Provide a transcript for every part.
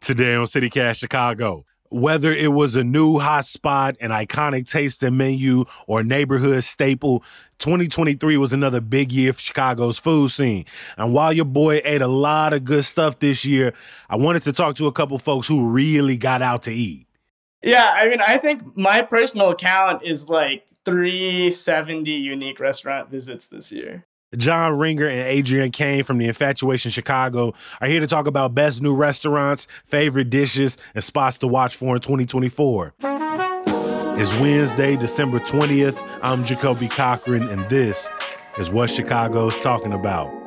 today on CityCast Chicago. Whether it was a new hot spot, an iconic tasting menu, or neighborhood staple, 2023 was another big year for Chicago's food scene. And while your boy ate a lot of good stuff this year, I wanted to talk to a couple folks who really got out to eat. Yeah, I mean, I think my personal count is like 370 unique restaurant visits this year. John Ringor and Adrian Kane from the Infatuation Chicago are here to talk about best new restaurants, favorite dishes, and spots to watch for in 2024. It's Wednesday, December 20th. I'm Jacoby Cochran, and this is what Chicago's talking about.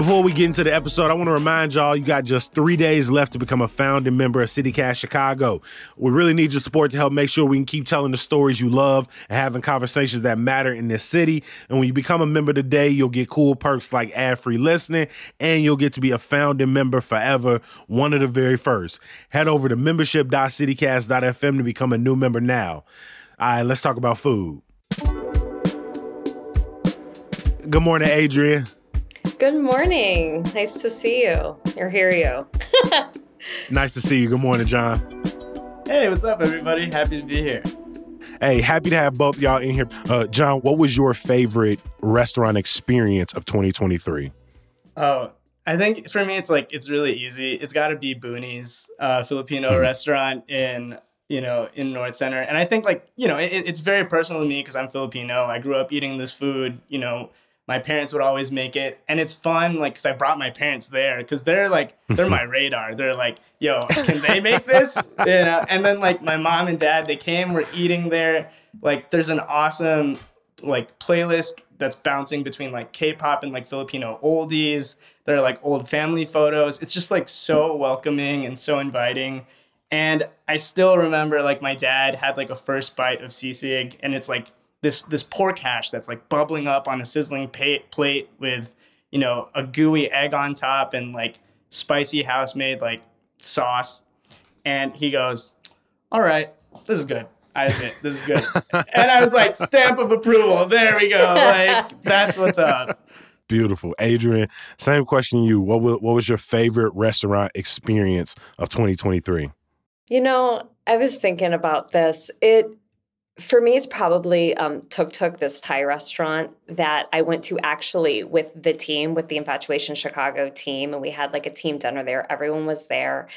Before we get into the episode, I want to remind y'all you got just three days left to become a founding member of CityCast Chicago. We really need your support to help make sure we can keep telling the stories you love and having conversations that matter in this city. And when you become a member today, you'll get cool perks like ad free listening and you'll get to be a founding member forever, one of the very first. Head over to membership.citycast.fm to become a new member now. All right, let's talk about food. Good morning, Adrian. Good morning. Nice to see you or hear you. nice to see you. Good morning, John. Hey, what's up, everybody? Happy to be here. Hey, happy to have both y'all in here. Uh, John, what was your favorite restaurant experience of 2023? Oh, I think for me, it's like it's really easy. It's got to be Boonies, uh, Filipino mm-hmm. restaurant in you know in North Center, and I think like you know it, it's very personal to me because I'm Filipino. I grew up eating this food, you know, my parents would always make it. And it's fun like because i brought my parents there because they're like they're my radar. They're like yo can they make this? You know? And then like my mom and dad they came we're eating there. Like there's an awesome like playlist that's bouncing between like k-pop and like filipino oldies. They're like old family photos. It's just like so welcoming and so inviting. And i still remember like my dad had like a first bite of sisig and it's like this this pork hash that's like bubbling up on a sizzling plate with you know a gooey egg on top and like spicy house made like sauce. And he goes all right this is good. I admit this is good. And i was like stamp of approval. There we go. Like that's what's up. Beautiful. Adrian same question to you. What, what was your favorite restaurant experience of 2023 you know i was thinking about this. It for me, it's probably um, Tuk Tuk, this Thai restaurant that I went to actually with the team, with the Infatuation Chicago team. And we had like a team dinner there. Everyone was there.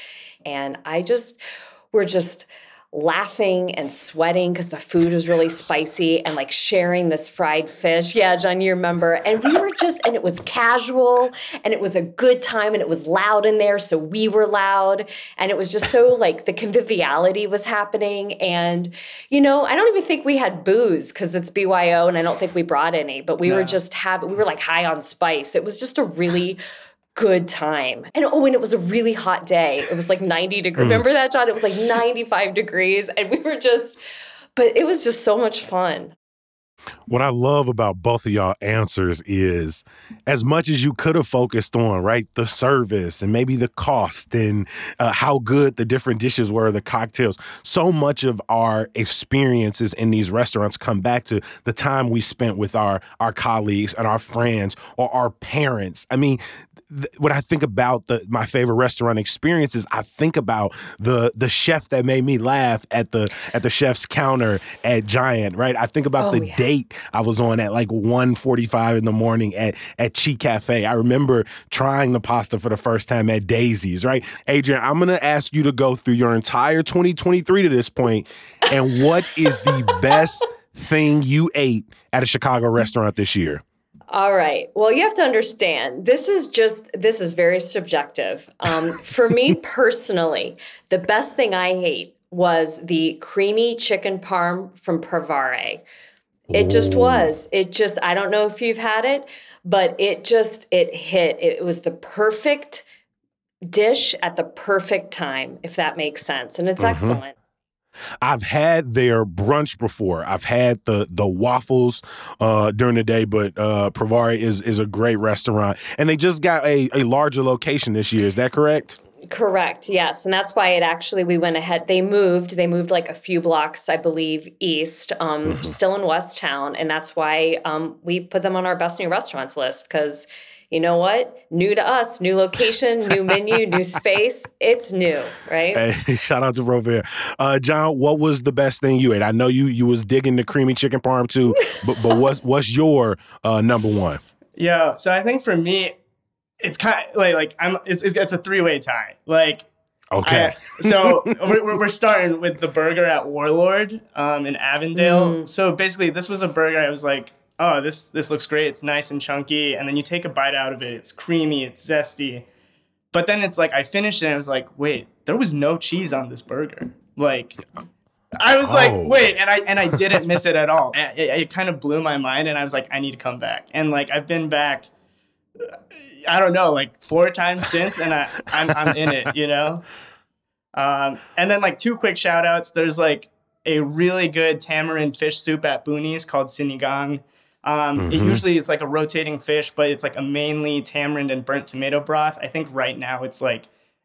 And I just, we're just, laughing and sweating because the food was really spicy and like sharing this fried fish. Yeah, John, you remember. And we were just, and it was casual and it was a good time and it was loud in there. So we were loud and it was just so like the conviviality was happening. And, you know, I don't even think we had booze because it's BYO and I don't think we brought any, but we no. were just having, we were like high on spice. It was just a really good time. And oh, and it was a really hot day. It was like 90 degrees. Mm. Remember that, John? It was like 95 degrees. And we were just, but it was just so much fun. What I love about both of y'all answers is as much as you could have focused on, right, the service and maybe the cost and uh, how good the different dishes were, the cocktails, so much of our experiences in these restaurants come back to the time we spent with our, our colleagues and our friends or our parents. I mean, th- when I think about the my favorite restaurant experiences, I think about the the chef that made me laugh at the at the chef's counter at Giant, right? I think about oh, the yeah. date I was on at like 1:45 in the morning at at Chi Cafe. I remember trying the pasta for the first time at Daisy's, right? Adrian, I'm going to ask you to go through your entire 2023 to this point and what is the best thing you ate at a Chicago restaurant this year? All right. Well, you have to understand this is just this is very subjective. Um, for me personally, the best thing I hate was the creamy chicken parm from Provare. It just was. It just I don't know if you've had it, but it just it hit. It was the perfect dish at the perfect time, if that makes sense, and it's mm-hmm. excellent. I've had their brunch before. I've had the the waffles uh, during the day, but uh, Provare is is a great restaurant, and they just got a, a larger location this year. Is that correct? Correct. Yes, and that's why it actually we went ahead. They moved. They moved like a few blocks, I believe, east. Um, mm-hmm. Still in West Town, and that's why um, we put them on our best new restaurants list because you know what? New to us, new location, new menu, new space. It's new, right? Hey, shout out to Robert. Uh, John, what was the best thing you ate? I know you you was digging the creamy chicken parm too, but but what's what's your uh, number one? Yeah, so I think for me, it's kind of like like I'm it's it's, it's a three way tie. Like Okay. I, so we're, we're starting with the burger at Warlord um, in Avondale. Mm. So basically, this was a burger. I was like, oh, this this looks great. It's nice and chunky. And then you take a bite out of it. It's creamy. It's zesty. But then it's like I finished it and I was like, wait, there was no cheese on this burger. Like I was oh. like, wait, and I and I didn't miss it at all. It, it, kind of blew my mind, and I was like, I need to come back. And like I've been back, I don't know, like four times since, and I I'm, I'm in it, you know. Um, and then like two quick shout outs. There's like a really good tamarind fish soup at Boonies called Sinigang. Um, mm-hmm. It usually is like a rotating fish, but it's like a mainly tamarind and burnt tomato broth. I think right now it's like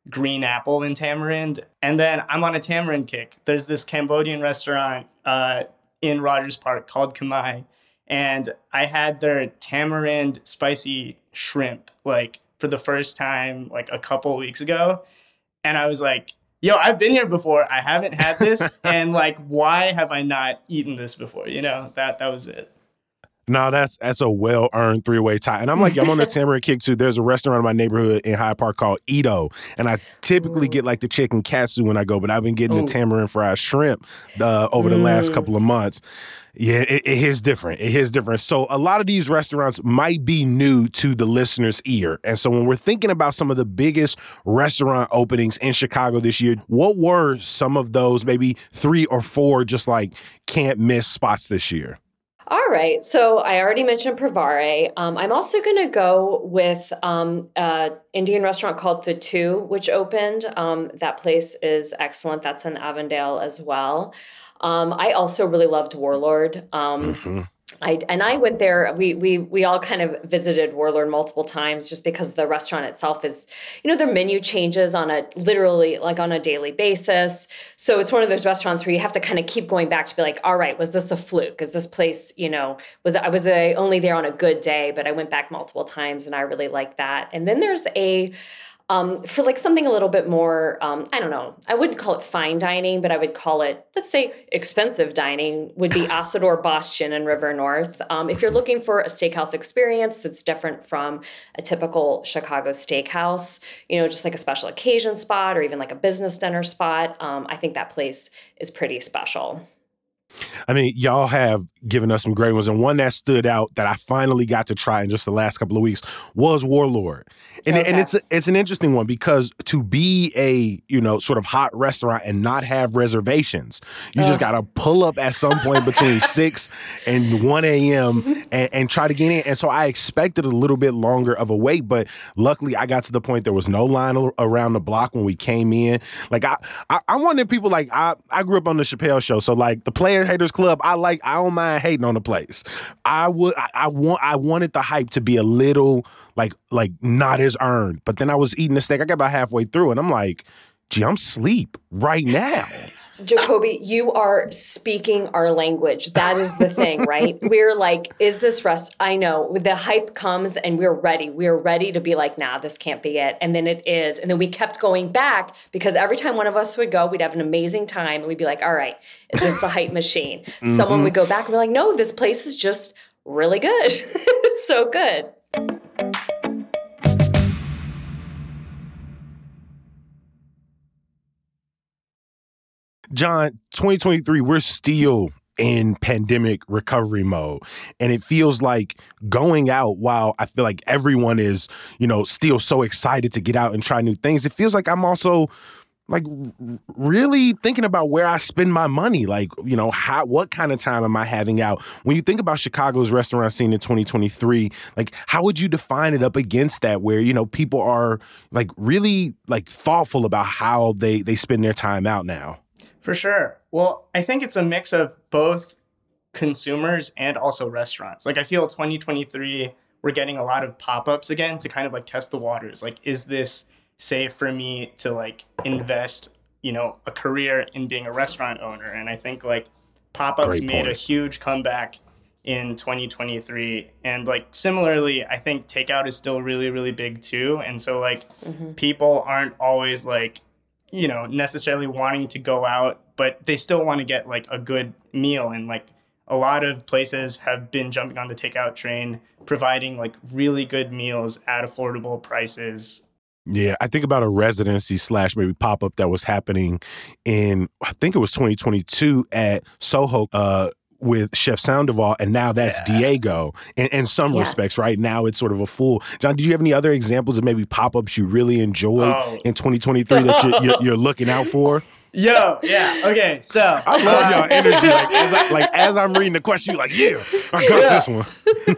green apple and tamarind. And then I'm on a tamarind kick. There's this Cambodian restaurant uh, in Rogers Park called Khmai. And I had their tamarind spicy shrimp like for the first time like a couple weeks ago. And I was like, yo, I've been here before. I haven't had this. and like, why have I not eaten this before? You know, that that was it. No, that's that's a well earned three way tie. And I'm like, I'm on the tamarind kick too. There's a restaurant in my neighborhood in Hyde Park called Ito, and I typically Ooh. get like the chicken katsu when I go, but I've been getting Ooh. the tamarind fried shrimp uh, over the mm. last couple of months. Yeah, it, it is different. It is different. So a lot of these restaurants might be new to the listener's ear. And so when we're thinking about some of the biggest restaurant openings in Chicago this year, what were some of those maybe three or four just like can't miss spots this year? All right. So I already mentioned Provare. Um, I'm also going to go with um, an Indian restaurant called Thattu, which opened. Um, that place is excellent. That's in Avondale as well. Um, I also really loved Warlord. Um, mm-hmm. I and I went there. We we we all kind of visited Warlord multiple times just because the restaurant itself is, you know, their menu changes on a literally like on a daily basis. So it's one of those restaurants where you have to kind of keep going back to be like, all right, was this a fluke? Is this place, you know, was I was a, only there on a good day, but I went back multiple times and I really liked that. And then there's a um, for like something a little bit more, um, I don't know, I wouldn't call it fine dining, but I would call it, let's say, expensive dining would be Asador Bastian and River North. Um, if you're looking for a steakhouse experience that's different from a typical Chicago steakhouse, you know, just like a special occasion spot or even like a business dinner spot, um, I think that place is pretty special. I mean, y'all have given us some great ones, and one that stood out that I finally got to try in just the last couple of weeks was Warlord, and okay. and it's a, it's an interesting one because to be a you know sort of hot restaurant and not have reservations, you uh. just got to pull up at some point between six and one a.m. And, and try to get in. And so I expected a little bit longer of a wait, but luckily I got to the point there was no line around the block when we came in. Like I I, I wanted people like I I grew up on the Chappelle show, so like the player haters club, I like I don't mind hating on the place. I would I, I want I wanted the hype to be a little like like not as earned. But then I was eating the steak. I got about halfway through and I'm like, gee, I'm sleep right now. Jacoby, you are speaking our language. That is the thing, right? We're like, is this rest? I know the hype comes and we're ready. We're ready to be like, nah, this can't be it. And then it is. And then we kept going back because every time one of us would go, we'd have an amazing time and we'd be like, all right, is this the hype machine? Mm-hmm. Someone would go back and be like, no, this place is just really good. so good. John, 2023, we're still in pandemic recovery mode. And it feels like going out while I feel like everyone is, you know, still so excited to get out and try new things. It feels like I'm also like really thinking about where I spend my money. Like, you know, how what kind of time am I having out? When you think about Chicago's restaurant scene in 2023, like how would you define it up against that where, you know, people are like really like thoughtful about how they they spend their time out now? For sure. Well, I think it's a mix of both consumers and also restaurants. Like I feel 2023 we're getting a lot of pop-ups again to kind of like test the waters. Like is this safe for me to like invest, you know, a career in being a restaurant owner. And I think like pop-ups Great made a huge comeback in 2023 and like similarly i think takeout is still really really big too and so like mm-hmm. people aren't always like you know necessarily wanting to go out but they still want to get like a good meal. And like a lot of places have been jumping on the takeout train providing like really good meals at affordable prices. Yeah, I think about a residency slash maybe pop up that was happening in I think it was 2022 at Soho uh, with Chef Sandoval, and now that's Diego. In, in some Yes. respects, right now it's sort of a full. John, did you have any other examples of maybe pop ups you really enjoyed Oh. in 2023 that you're, you're, you're looking out for? yo yeah okay so I love y'all energy. Like as, I, like as I'm reading the question, you're like, yeah, I got Yeah. this one.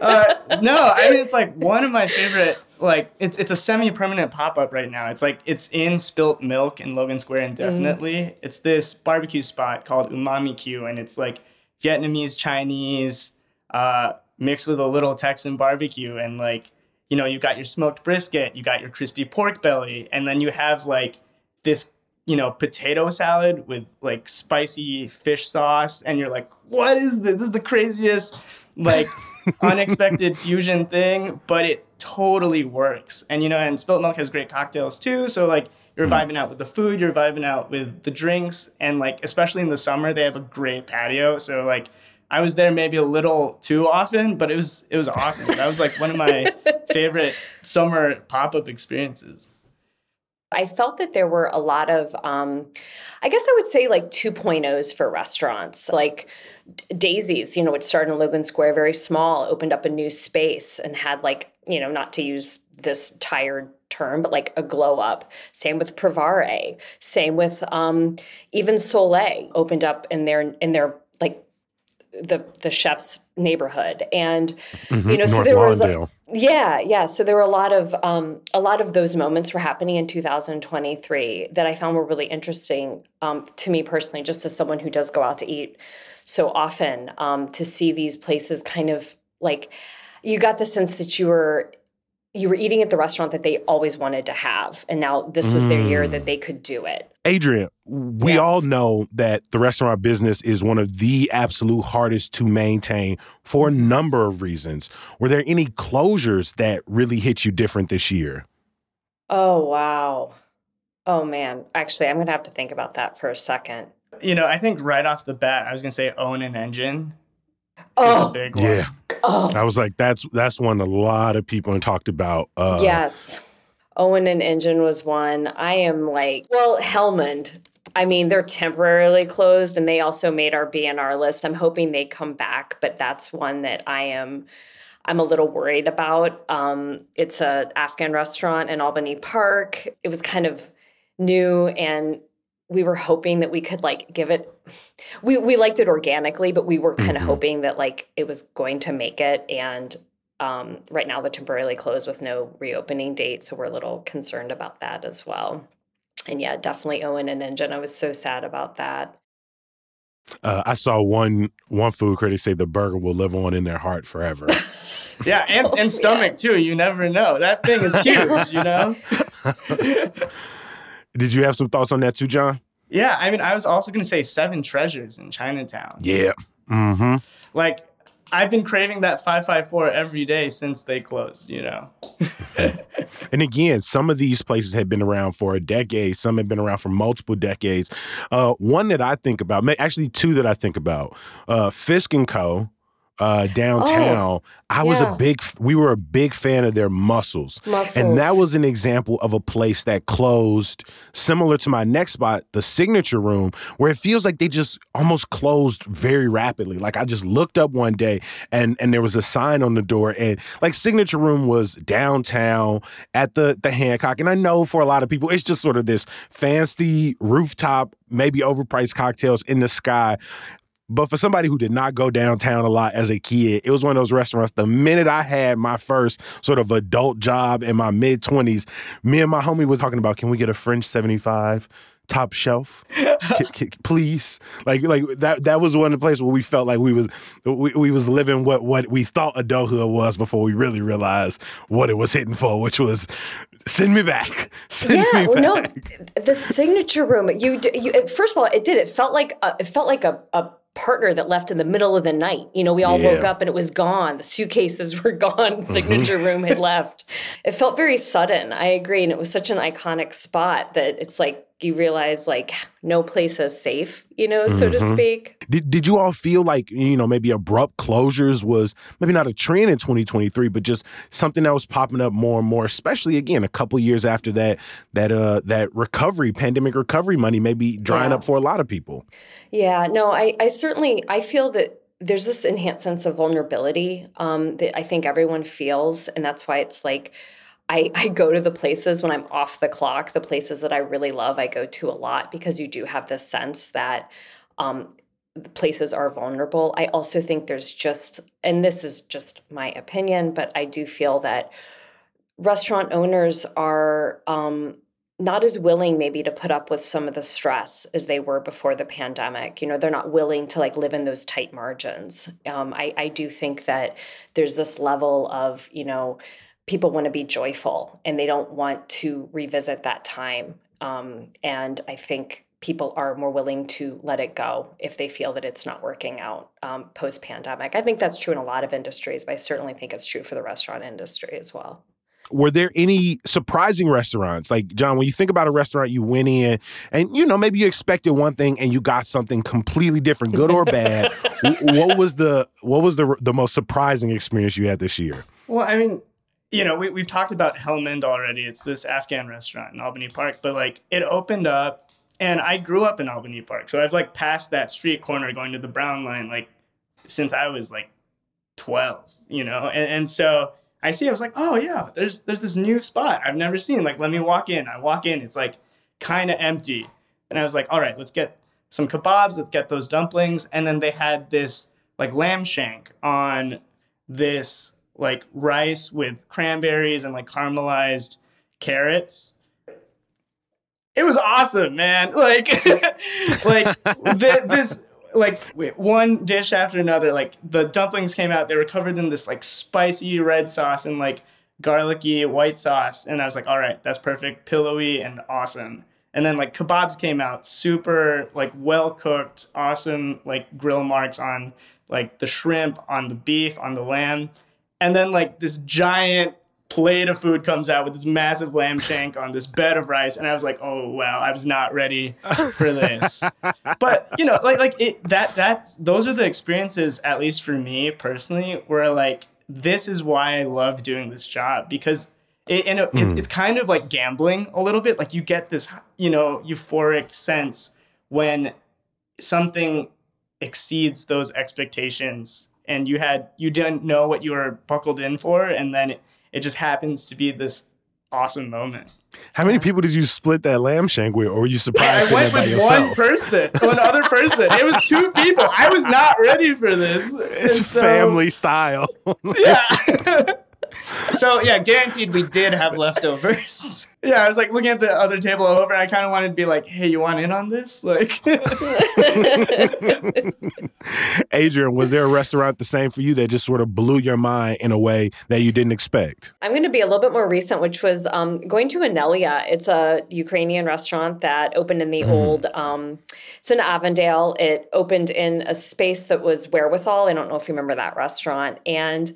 uh, no, I mean it's like one of my favorite. Like it's it's a semi-permanent pop-up right now. It's like it's in Spilt Milk in Logan Square indefinitely. It's this barbecue spot called Umami Q, and it's like Vietnamese Chinese uh, mixed with a little Texan barbecue, and like you know you got your smoked brisket, you got your crispy pork belly, and then you have like this you know potato salad with like spicy fish sauce, and you're like, what is this? This is the craziest like unexpected fusion thing, but it totally works. And you know, and Spilt Milk has great cocktails too. So like you're vibing out with the food, you're vibing out with the drinks, and like especially in the summer, they have a great patio. So like I was there maybe a little too often, but it was it was awesome. That was like one of my favorite summer pop-up experiences. I felt that there were a lot of, um, I guess I would say like 2.0s for restaurants. Like D- Daisy's, you know, it started in Logan Square, very small, opened up a new space and had like, you know, not to use this tired term, but like a glow up. Same with Provare. Same with um, even Soleil opened up in their in their like the the chef's neighborhood and you know so North there was like, Lawndale. yeah, yeah. So there were a lot of um, a lot of those moments were happening in 2023 that I found were really interesting um, to me personally, just as someone who does go out to eat so often. Um, to see these places kind of like you got the sense that you were you were eating at the restaurant that they always wanted to have, and now this was their year that mm. they could do it. Adrian, we Yes. all know that the restaurant business is one of the absolute hardest to maintain for a mm-hmm. number of reasons. Were there any closures that really hit you different this year? Oh wow. Oh man. Actually, I'm gonna have to think about that for a second. You know, I think right off the bat, I was gonna say Owen and Engine. Is a Oh, big one. Yeah, oh. I was like, that's that's one a lot of people talked about. Uh, yes. Owen and Engine was one. I am like, well, Helmand. I mean, they're temporarily closed and they also made our BNR list. I'm hoping they come back, but that's one that I am I'm a little worried about. Um, it's a Afghan restaurant in Albany Park. It was kind of new and we were hoping that we could like give it we we liked it organically, but we were kind of Mhm. hoping that like it was going to make it and um, right now they're temporarily closed with no reopening date, so we're a little concerned about that as well. And yeah, definitely Owen and Engine. I was so sad about that. Uh, I saw one one food critic say the burger will live on in their heart forever. Yeah, and, Oh, and stomach too. You never know. That thing is huge, you know? Did you have some thoughts on that too, John? Yeah, I mean, I was also going to say Seven Treasures in Chinatown. Yeah. Mm-hmm. Like, I've been craving that 554 every day since they closed, you know? And again, some of these places have been around for a decade. Some have been around for multiple decades. Uh, one that I think about, actually two that I think about, uh, Fisk and Co. Uh, downtown. I was a big. We were a big fan of their mussels. Muscles. And that was an example of a place that closed, similar to my next spot, the signature room, where it feels like they just almost closed very rapidly. Like I just looked up one day and and there was a sign on the door, and like signature room was downtown at the the Hancock. And I know for a lot of people, it's just sort of this fancy rooftop, maybe overpriced cocktails in the sky. But for somebody who did not go downtown a lot as a kid, it was one of those restaurants. The minute I had my first sort of adult job in my mid 20s, me and my homie was talking about, can we get a French 75 top shelf? K- k- please. Like like that that was one of the places where we felt like we was we, we was living what what we thought adulthood was before we really realized what it was hitting for, which was Send me back. Send yeah, me back. no, the signature room. You, you. First of all, it did. It felt like a, it felt like a, a partner that left in the middle of the night. You know, we all Yeah. woke up and it was gone. The suitcases were gone. Mm-hmm. Signature room had left. It felt very sudden. I agree, and it was such an iconic spot that it's like you realize like no place is safe. You know, so to Mhm. speak. Did, did you all feel like you know maybe abrupt closures was maybe not a trend in 2023 but just something that was popping up more and more especially again a couple years after that that uh that recovery pandemic recovery money maybe drying Yeah. up for a lot of people Yeah, no, I, I certainly I feel that there's this enhanced sense of vulnerability um, that I think everyone feels, and that's why it's like I, I go to the places when I'm off the clock, the places that I really love, I go to a lot because you do have this sense that um, the places are vulnerable. I also think there's just, and this is just my opinion, but I do feel that restaurant owners are um, not as willing maybe to put up with some of the stress as they were before the pandemic. You know, they're not willing to like live in those tight margins. Um, I, I do think that there's this level of, you know, people want to be joyful and they don't want to revisit that time. Um, and I think people are more willing to let it go if they feel that it's not working out um, post pandemic. I think that's true in a lot of industries, but I certainly think it's true for the restaurant industry as well. were there any surprising restaurants like john when you think about a restaurant you went in and you know maybe you expected one thing and you got something completely different good or bad what was the what was the the most surprising experience you had this year Well, I mean, you know, we, we've talked about Helmand already. It's this Afghan restaurant in Albany Park, but like it opened up, and I grew up in Albany Park. So I've like passed that street corner going to the Brown Line like since I was like 12, you know? And, and so I see, I was like, oh yeah, there's there's this new spot I've never seen. Like, let me walk in. I walk in, it's like kind of empty. And I was like, all right, let's get some kebabs, let's get those dumplings. And then they had this like lamb shank on this like rice with cranberries and like caramelized carrots. It was awesome, man. Like, like th- this, like one dish after another. Like the dumplings came out, they were covered in this like spicy red sauce and like garlicky white sauce, and I was like, all right, that's perfect, pillowy and awesome. And then like kebabs came out, super like well cooked, awesome like grill marks on like the shrimp, on the beef, on the lamb. And then like this giant plate of food comes out with this massive lamb shank on this bed of rice, and I was like, oh wow, I was not ready for this. but you know, like like it that that's those are the experiences, at least for me personally, where like this is why I love doing this job because it, and it, it's, hmm. it's kind of like gambling a little bit. Like you get this, you know, euphoric sense when something exceeds those expectations and you had you didn't know what you were buckled in for and then it, it just happens to be this awesome moment. How many people did you split that lamb shank with or were you surprised to went with one person one other person. It was two people. I was not ready for this. It's so- family style. Yeah. So yeah guaranteed we did have leftovers yeah i was like looking at the other table over and i kind of wanted to be like hey you want in on this like adrian was there a restaurant the same for you that just sort of blew your mind in a way that you didn't expect I'm going to be a little bit more recent, which was um, going to Anelya. It's a Ukrainian restaurant that opened in the old, um, it's in Avondale. It opened in a space that was Wherewithal. I don't know if you remember that restaurant. And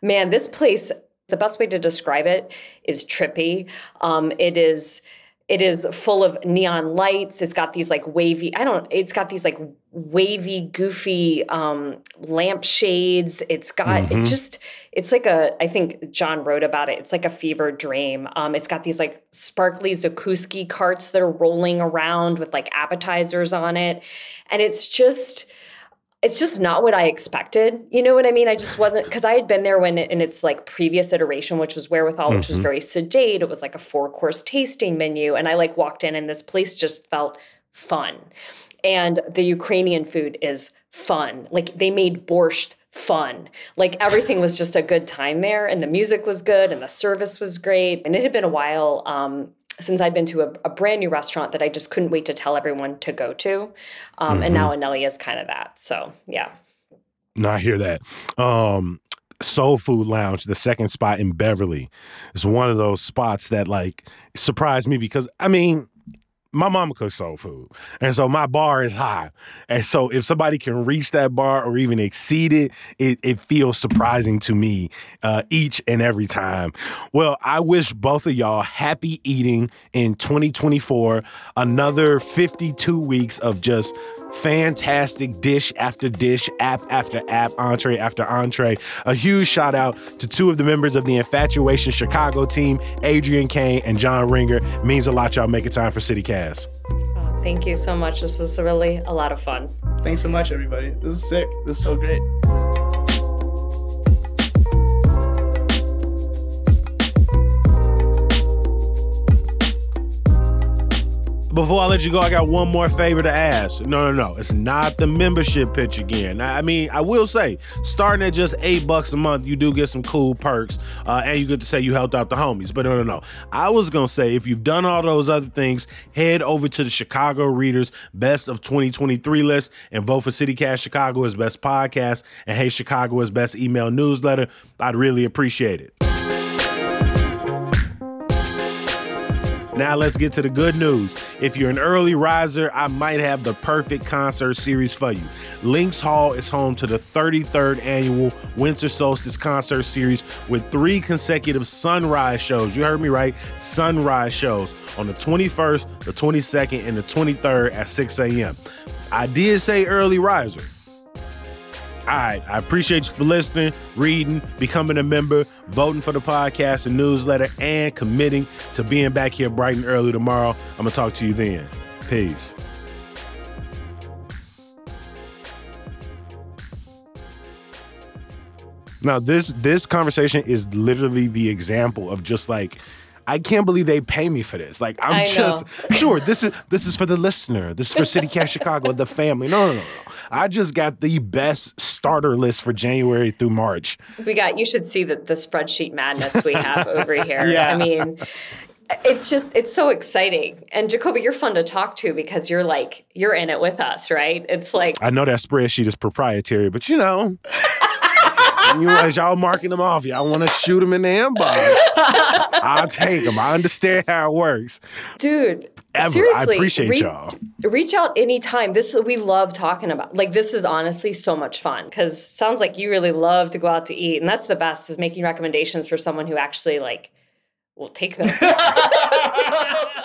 man, this place, the best way to describe it is trippy. Um, it is. It is full of neon lights. It's got these like wavy, I don't, it's got these like wavy, goofy um, lamp shades. It's got, Mhm. it just, it's like a, I think John wrote about it. It's like a fever dream. Um, it's got these like sparkly Zakuski carts that are rolling around with like appetizers on it. And it's just, it's just not what I expected. You know what I mean? I just wasn't because I had been there when it, in its like previous iteration, which was Wherewithal, which was Mhm. very sedate. It was like a four course tasting menu, and I like walked in, and this place just felt fun. And the Ukrainian food is fun. Like they made borscht fun. Like everything was just a good time there, and the music was good, and the service was great. And it had been a while um, since I've been to a, a brand new restaurant that I just couldn't wait to tell everyone to go to. Um, And now Anelya is kind of that. So yeah. No, I hear that. Um, Soul Food Lounge, the second spot in Beverly, is one of those spots that like surprised me because I mean, my mama cooks soul food. And so my bar is high. And so if somebody can reach that bar or even exceed it, it, it feels surprising to me uh, each and every time. Well, I wish both of y'all happy eating in 2024, another 52 weeks of just fantastic dish after dish, app after app, entree after entree. A huge shout out to two of the members of the Infatuation Chicago team, Adrian Kane and John Ringor. Means a lot y'all making time for CityCast. Oh, thank you so much. This was really a lot of fun. Thanks so much, everybody. This is sick. This is so great. Before I let you go, I got one more favor to ask. No, no, no. It's not the membership pitch again. I mean, I will say, starting at just eight bucks a month, you do get some cool perks, uh, and you get to say you helped out the homies. But no, no, no. I was gonna say, if you've done all those other things, head over to the Chicago Readers Best of 2023 list and vote for CityCast Chicago as best podcast and Hey Chicago as best email newsletter. I'd really appreciate it. Now let's get to the good news. If you're an early riser, I might have the perfect concert series for you. Links Hall is home to the 33rd annual Winter Solstice concert series with three consecutive sunrise shows. You heard me right, sunrise shows on the 21st, the 22nd, and the 23rd at 6 a.m. I did say early riser. All right. I appreciate you for listening, reading, becoming a member, voting for the podcast and newsletter, and committing to being back here bright and early tomorrow. I'm going to talk to you then. Peace. Now this this conversation is literally the example of just like I can't believe they pay me for this. Like I'm I just know. sure this is this is for the listener. This is for City Cast Chicago, the family. No, no, no, no. I just got the best starter list for January through March. We got, you should see the, the spreadsheet madness we have over here. Yeah. I mean, it's just, it's so exciting. And Jacoby, you're fun to talk to because you're like, you're in it with us, right? It's like, I know that spreadsheet is proprietary, but you know, you as y'all marking them off, y'all want to shoot them in the inbox. I'll take them. I understand how it works. dude, Ever. seriously. I appreciate re- y'all. Reach out anytime. This is, we love talking about. Like, this is honestly so much fun because sounds like you really love to go out to eat. And that's the best is making recommendations for someone who actually, like, will take them. So-